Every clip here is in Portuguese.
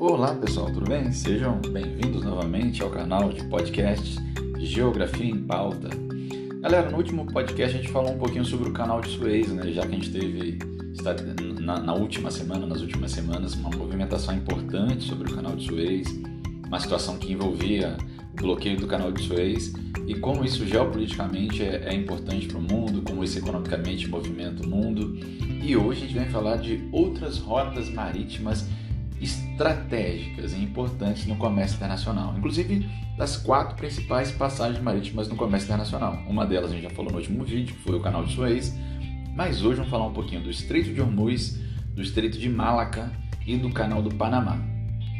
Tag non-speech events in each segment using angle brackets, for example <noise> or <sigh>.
Olá pessoal, tudo bem? Sejam bem-vindos novamente ao canal de podcast Geografia em Pauta. Galera, no último podcast a gente falou um pouquinho sobre o canal de Suez, né? Já que a gente teve na, na última semana, nas últimas semanas, uma movimentação importante sobre o canal de Suez, uma situação que envolvia o bloqueio do canal de Suez e como isso geopoliticamente é, é importante para o mundo, como isso economicamente movimenta o mundo. E hoje a gente vai falar de outras rotas marítimas estratégicas e importantes no comércio internacional, inclusive das quatro principais passagens marítimas no comércio internacional. Uma delas a gente já falou no último vídeo, que foi o Canal de Suez, mas hoje vamos falar um pouquinho do Estreito de Hormuz, do Estreito de Malaca e do Canal do Panamá.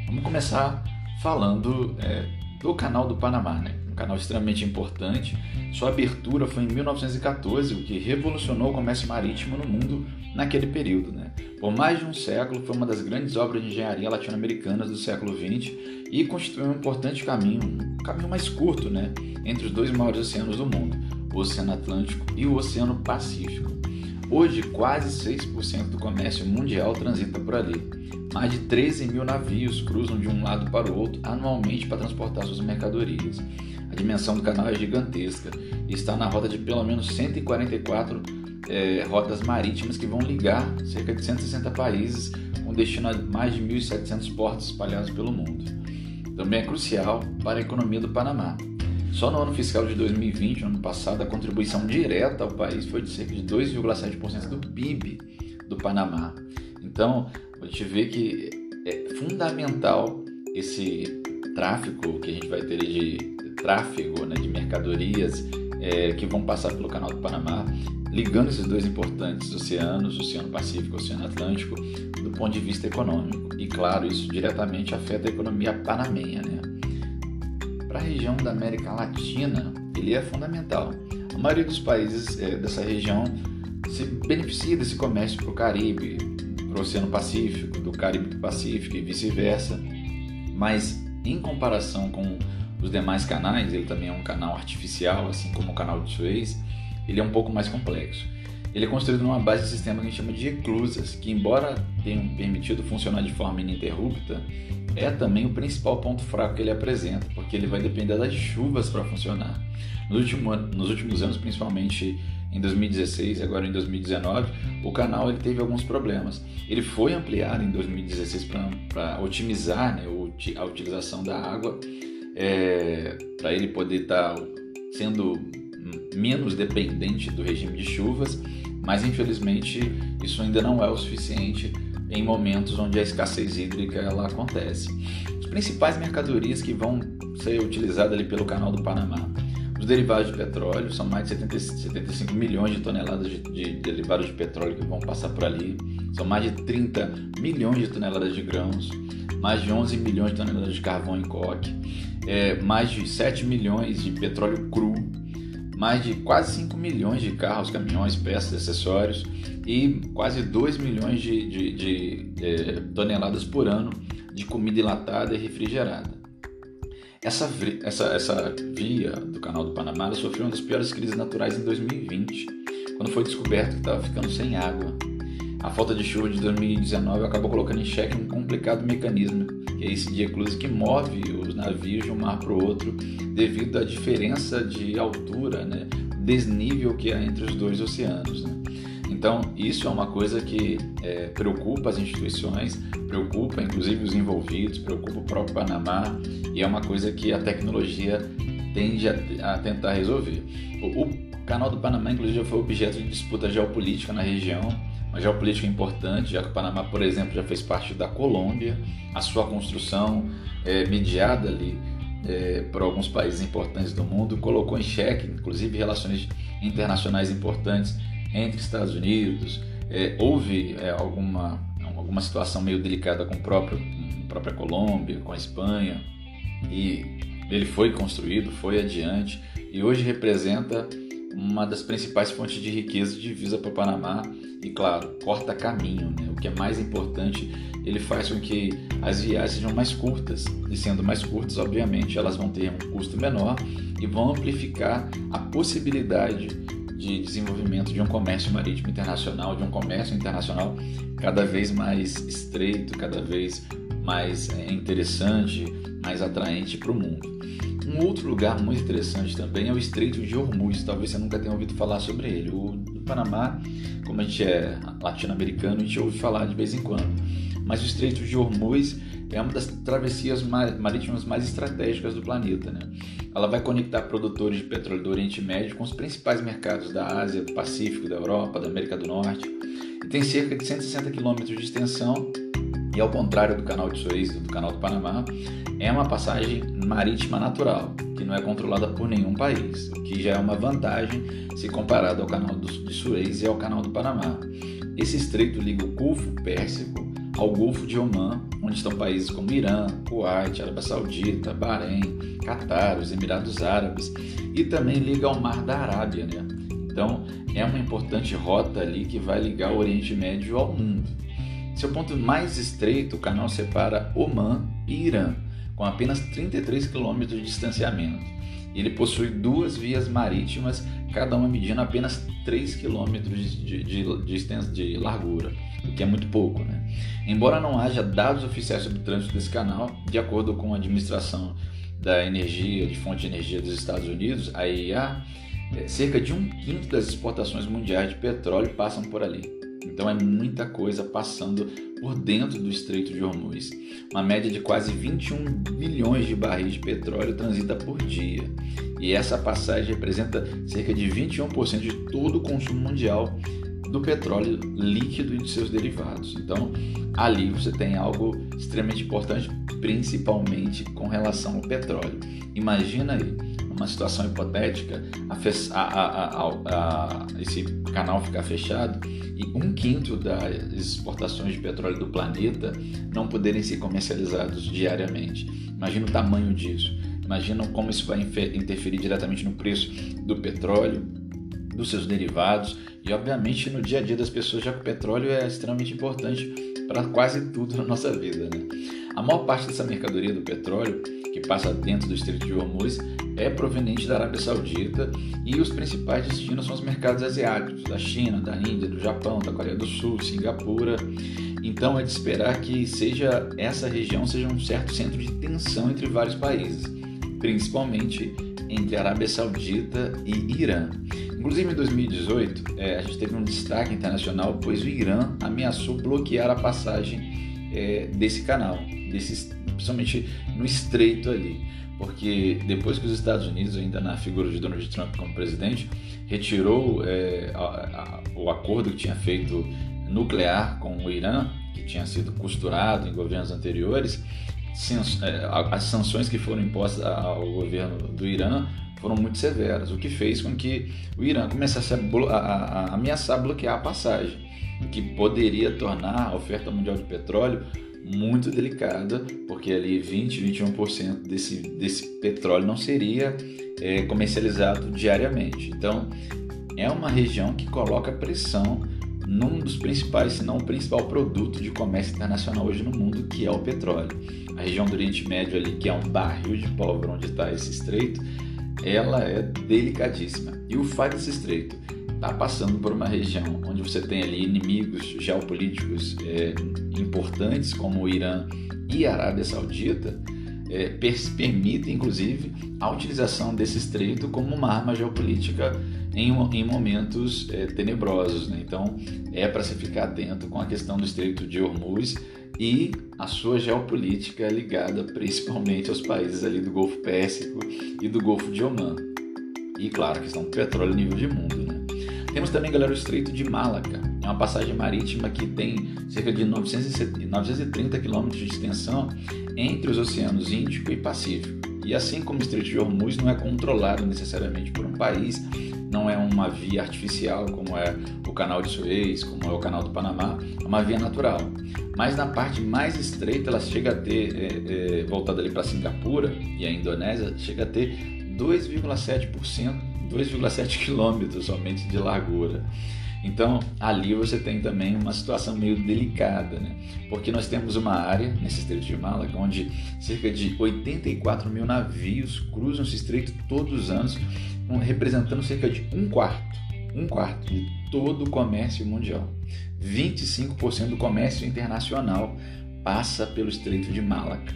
Vamos começar falando é, do Canal do Panamá, né? um canal extremamente importante. Sua abertura foi em 1914, o que revolucionou o comércio marítimo no mundo naquele período. Né? Por mais de um século, foi uma das grandes obras de engenharia latino-americanas do século XX e constituiu um importante caminho, um caminho mais curto né? entre os dois maiores oceanos do mundo, o Oceano Atlântico e o Oceano Pacífico. Hoje, quase 6% do comércio mundial transita por ali. Mais de 13 mil navios cruzam de um lado para o outro anualmente para transportar suas mercadorias. A dimensão do canal é gigantesca e está na rota de pelo menos 144 é, rotas marítimas que vão ligar cerca de 160 países, com destino a mais de 1.700 portos espalhados pelo mundo. Também é crucial para a economia do Panamá. Só no ano fiscal de 2020, ano passado, a contribuição direta ao país foi de cerca de 2,7% do PIB do Panamá. Então, a gente vê que é fundamental esse tráfico que a gente vai ter de tráfego né, de mercadorias é, que vão passar pelo Canal do Panamá, ligando esses dois importantes oceanos, Oceano Pacífico e Oceano Atlântico, do ponto de vista econômico. E claro, isso diretamente afeta a economia panamenha. Né? Para a região da América Latina, ele é fundamental. A maioria dos países é, dessa região se beneficia desse comércio para o Caribe, para o Oceano Pacífico, do Caribe para o Pacífico e vice-versa. Mas em comparação com os demais canais, ele também é um canal artificial, assim como o canal de Suez, ele é um pouco mais complexo. Ele é construído numa base de sistema que a gente chama de eclusas, que embora tenham permitido funcionar de forma ininterrupta, é também o principal ponto fraco que ele apresenta, porque ele vai depender das chuvas para funcionar. Nos últimos, nos últimos anos, principalmente em 2016 e agora em 2019, o canal ele teve alguns problemas. Ele foi ampliado em 2016 para otimizar né, a utilização da água é, para ele poder estar tá sendo menos dependente do regime de chuvas, mas infelizmente isso ainda não é o suficiente em momentos onde a escassez hídrica ela acontece. As principais mercadorias que vão ser utilizadas ali pelo Canal do Panamá, os derivados de petróleo, são mais de 70, 75 milhões de toneladas de, de derivados de petróleo que vão passar por ali, são mais de 30 milhões de toneladas de grãos, mais de 11 milhões de toneladas de carvão em coque, é, mais de 7 milhões de petróleo cru, mais de quase 5 milhões de carros, caminhões, peças, acessórios e quase 2 milhões de, de, de é, toneladas por ano de comida enlatada e refrigerada. Essa, essa, essa via do Canal do Panamá sofreu uma das piores crises naturais em 2020, quando foi descoberto que estava ficando sem água a falta de chuva de 2019 acabou colocando em xeque um complicado mecanismo, que é esse de ecluse que move os navios de um mar para o outro devido à diferença de altura, né, desnível que há entre os dois oceanos. Né? Então, isso é uma coisa que é, preocupa as instituições, preocupa inclusive os envolvidos, preocupa o próprio Panamá e é uma coisa que a tecnologia tende a, a tentar resolver. O, o Canal do Panamá, inclusive, já foi objeto de disputa geopolítica na região uma geopolítica importante, já que o Panamá, por exemplo, já fez parte da Colômbia, a sua construção é, mediada ali é, por alguns países importantes do mundo colocou em xeque, inclusive, relações internacionais importantes entre Estados Unidos. É, houve é, alguma, alguma situação meio delicada com, próprio, com a própria Colômbia, com a Espanha, e ele foi construído, foi adiante, e hoje representa uma das principais fontes de riqueza divisa para o Panamá e, claro, corta caminho. Né? O que é mais importante, ele faz com que as viagens sejam mais curtas e, sendo mais curtas, obviamente, elas vão ter um custo menor e vão amplificar a possibilidade de desenvolvimento de um comércio marítimo internacional, de um comércio internacional cada vez mais estreito, cada vez mais é, interessante, mais atraente para o mundo. Um outro lugar muito interessante também é o Estreito de Hormuz. Talvez você nunca tenha ouvido falar sobre ele. O Panamá, como a gente é latino-americano, a gente ouve falar de vez em quando. Mas o Estreito de Hormuz é uma das travessias marítimas mais estratégicas do planeta. Né? Ela vai conectar produtores de petróleo do Oriente Médio com os principais mercados da Ásia, do Pacífico, da Europa, da América do Norte. E tem cerca de 160 quilômetros de extensão ao contrário do canal de Suez e do canal do Panamá, é uma passagem marítima natural, que não é controlada por nenhum país, o que já é uma vantagem se comparado ao canal de Suez e ao canal do Panamá. Esse estreito liga o Golfo Pérsico ao Golfo de Oman, onde estão países como Irã, Kuwait, Arábia Saudita, Bahrein, Catar, os Emirados Árabes e também liga ao Mar da Arábia. Né? Então é uma importante rota ali que vai ligar o Oriente Médio ao mundo. Seu ponto mais estreito, o canal separa Oman e Irã, com apenas 33 quilômetros de distanciamento. Ele possui duas vias marítimas, cada uma medindo apenas 3 quilômetros de, de, de, largura, o que é muito pouco. Né? Embora não haja dados oficiais sobre o trânsito desse canal, de acordo com a administração da energia, de fonte de energia dos Estados Unidos, a EIA, é, cerca de um quinto das exportações mundiais de petróleo passam por ali. Então é muita coisa passando por dentro do Estreito de Hormuz. Uma média de quase 21 bilhões de barris de petróleo transita por dia. E essa passagem representa cerca de 21% de todo o consumo mundial do petróleo líquido e de seus derivados. Então, ali você tem algo extremamente importante, principalmente com relação ao petróleo. Imagina aí, uma situação hipotética, a, a, a, esse canal ficar fechado e um quinto das exportações de petróleo do planeta não poderem ser comercializados diariamente. Imagina o tamanho disso. Imagina como isso vai interferir diretamente no preço do petróleo, dos seus derivados e, obviamente, no dia a dia das pessoas, já que o petróleo é extremamente importante para quase tudo na nossa vida. Né? A maior parte dessa mercadoria do petróleo que passa dentro do Estreito de Hormuz é proveniente da Arábia Saudita e os principais destinos são os mercados asiáticos, da China, da Índia, do Japão, da Coreia do Sul, Singapura. Então é de esperar que seja essa região seja um certo centro de tensão entre vários países, principalmente entre Arábia Saudita e Irã. Inclusive em 2018, é, a gente teve um destaque internacional, pois o Irã ameaçou bloquear a passagem é, desse canal, desse, principalmente no estreito ali. Porque depois que os Estados Unidos, ainda na figura de Donald Trump como presidente, retirou é, a, a, o acordo que tinha feito nuclear com o Irã, que tinha sido costurado em governos anteriores, é, as sanções que foram impostas ao governo do Irã foram muito severas, o que fez com que o Irã começasse a, a, a ameaçar bloquear a passagem, o que poderia tornar a oferta mundial de petróleo muito delicada, porque ali 20, 21% desse, desse petróleo não seria é, comercializado diariamente. Então, é uma região que coloca pressão num dos principais, se não o principal produto de comércio internacional hoje no mundo, que é o petróleo. A região do Oriente Médio ali, que é um barril de pólvora onde está esse estreito, ela é delicadíssima. E o desse estreito está passando por uma região onde você tem ali inimigos geopolíticos é, importantes como o Irã e a Arábia Saudita, é, permite inclusive a utilização desse estreito como uma arma geopolítica em, em momentos é, tenebrosos. Né? Então é para se ficar atento com a questão do estreito de Hormuz e a sua geopolítica ligada principalmente aos países ali do Golfo Pérsico e do Golfo de Oman. E claro, a questão do petróleo a nível de mundo. Né? Temos também, galera, o Estreito de Malaca. É uma passagem marítima que tem cerca de 930 quilômetros de extensão entre os oceanos Índico e Pacífico. E assim como o Estreito de Hormuz não é controlado necessariamente por um país, não é uma via artificial como é o canal de Suez, como é o canal do Panamá, é uma via natural. Mas na parte mais estreita ela chega a ter, é, é, voltada ali para Singapura e a Indonésia, chega a ter 2,7% 2,7 quilômetros somente de largura. Então, ali você tem também uma situação meio delicada, né? porque nós temos uma área nesse estreito de Malaga onde cerca de 84 mil navios cruzam esse estreito todos os anos, representando cerca de um quarto, um quarto de todo o comércio mundial. 25% do comércio internacional passa pelo Estreito de Malaca.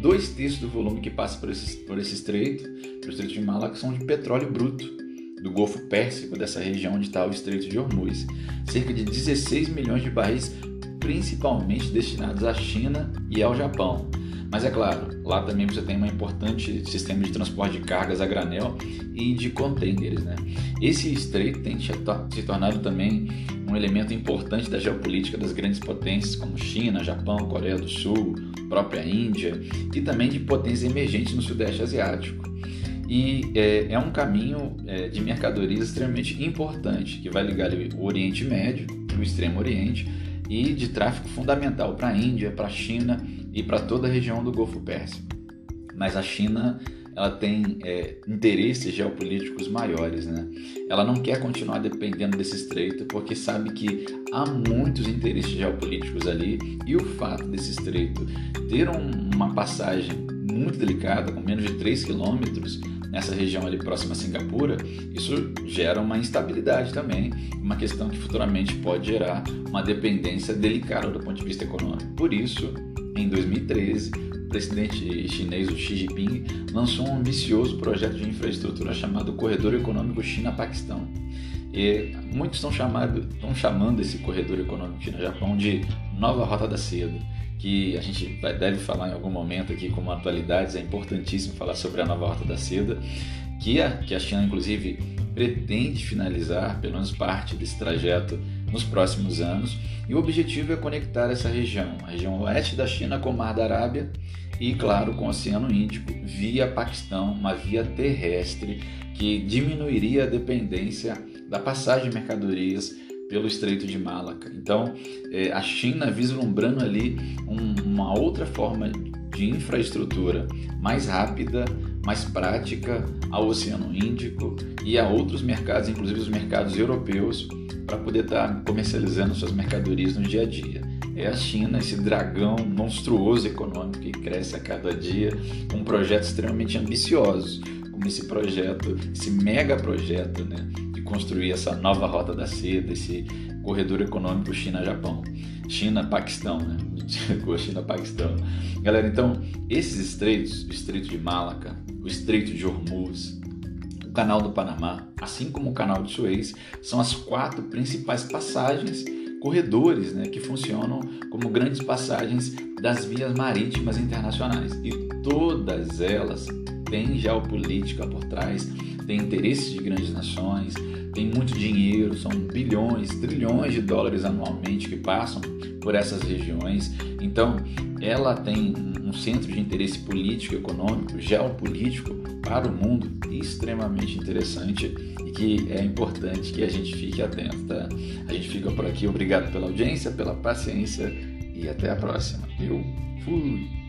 Dois terços do volume que passa por esse, por esse estreito, pelo Estreito de Malaca, são de petróleo bruto do Golfo Pérsico, dessa região onde está o Estreito de Hormuz. Cerca de 16 milhões de barris, principalmente destinados à China e ao Japão. Mas é claro, lá também você tem um importante sistema de transporte de cargas a granel e de contêineres. Né? Esse estreito tem se tornado também um elemento importante da geopolítica das grandes potências como China, Japão, Coreia do Sul, própria Índia e também de potências emergentes no Sudeste Asiático. E é, é um caminho é, de mercadorias extremamente importante que vai ligar o Oriente Médio, o Extremo Oriente, e de tráfego fundamental para a Índia, para a China e para toda a região do Golfo Pérsico. Mas a China ela tem é, interesses geopolíticos maiores, né? Ela não quer continuar dependendo desse estreito porque sabe que há muitos interesses geopolíticos ali e o fato desse estreito ter um, uma passagem muito delicada, com menos de 3 quilômetros, nessa região ali próxima a Singapura, isso gera uma instabilidade também, uma questão que futuramente pode gerar uma dependência delicada do ponto de vista econômico. Por isso, em 2013, o presidente chinês o Xi Jinping lançou um ambicioso projeto de infraestrutura chamado Corredor Econômico China-Paquistão. E muitos estão, chamando esse corredor econômico China-Japão de Nova Rota da Seda, que a gente deve falar em algum momento aqui como atualidades, é importantíssimo falar sobre a Nova Rota da Seda, que a, que a China, inclusive, pretende finalizar, pelo menos parte desse trajeto, nos próximos anos. E o objetivo é conectar essa região, a região oeste da China com o Mar da Arábia e, claro, com o Oceano Índico, via Paquistão, uma via terrestre que diminuiria a dependência da passagem de mercadorias pelo Estreito de Malaca. Então, é, a China vislumbrando ali um, uma outra forma de infraestrutura mais rápida, mais prática ao Oceano Índico e a outros mercados, inclusive os mercados europeus, para poder estar tá comercializando suas mercadorias no dia a dia. É a China, esse dragão monstruoso econômico que cresce a cada dia, com projetos extremamente ambiciosos, como esse projeto, esse mega projeto, né, construir essa nova rota da seda, esse corredor econômico China-Japão. China-Paquistão, né? <laughs> China-Paquistão. Galera, então, esses estreitos, o Estreito de Malaca, o Estreito de Hormuz, o Canal do Panamá, assim como o Canal de Suez, são as quatro principais passagens, corredores, né, que funcionam como grandes passagens das vias marítimas internacionais. E todas elas têm geopolítica por trás, têm interesses de grandes nações, tem muito dinheiro, são bilhões, trilhões de dólares anualmente que passam por essas regiões. Então, ela tem um centro de interesse político, econômico, geopolítico para o mundo extremamente interessante e que é importante que a gente fique atento. Tá? A gente fica por aqui. Obrigado pela audiência, pela paciência e até a próxima. Eu fui!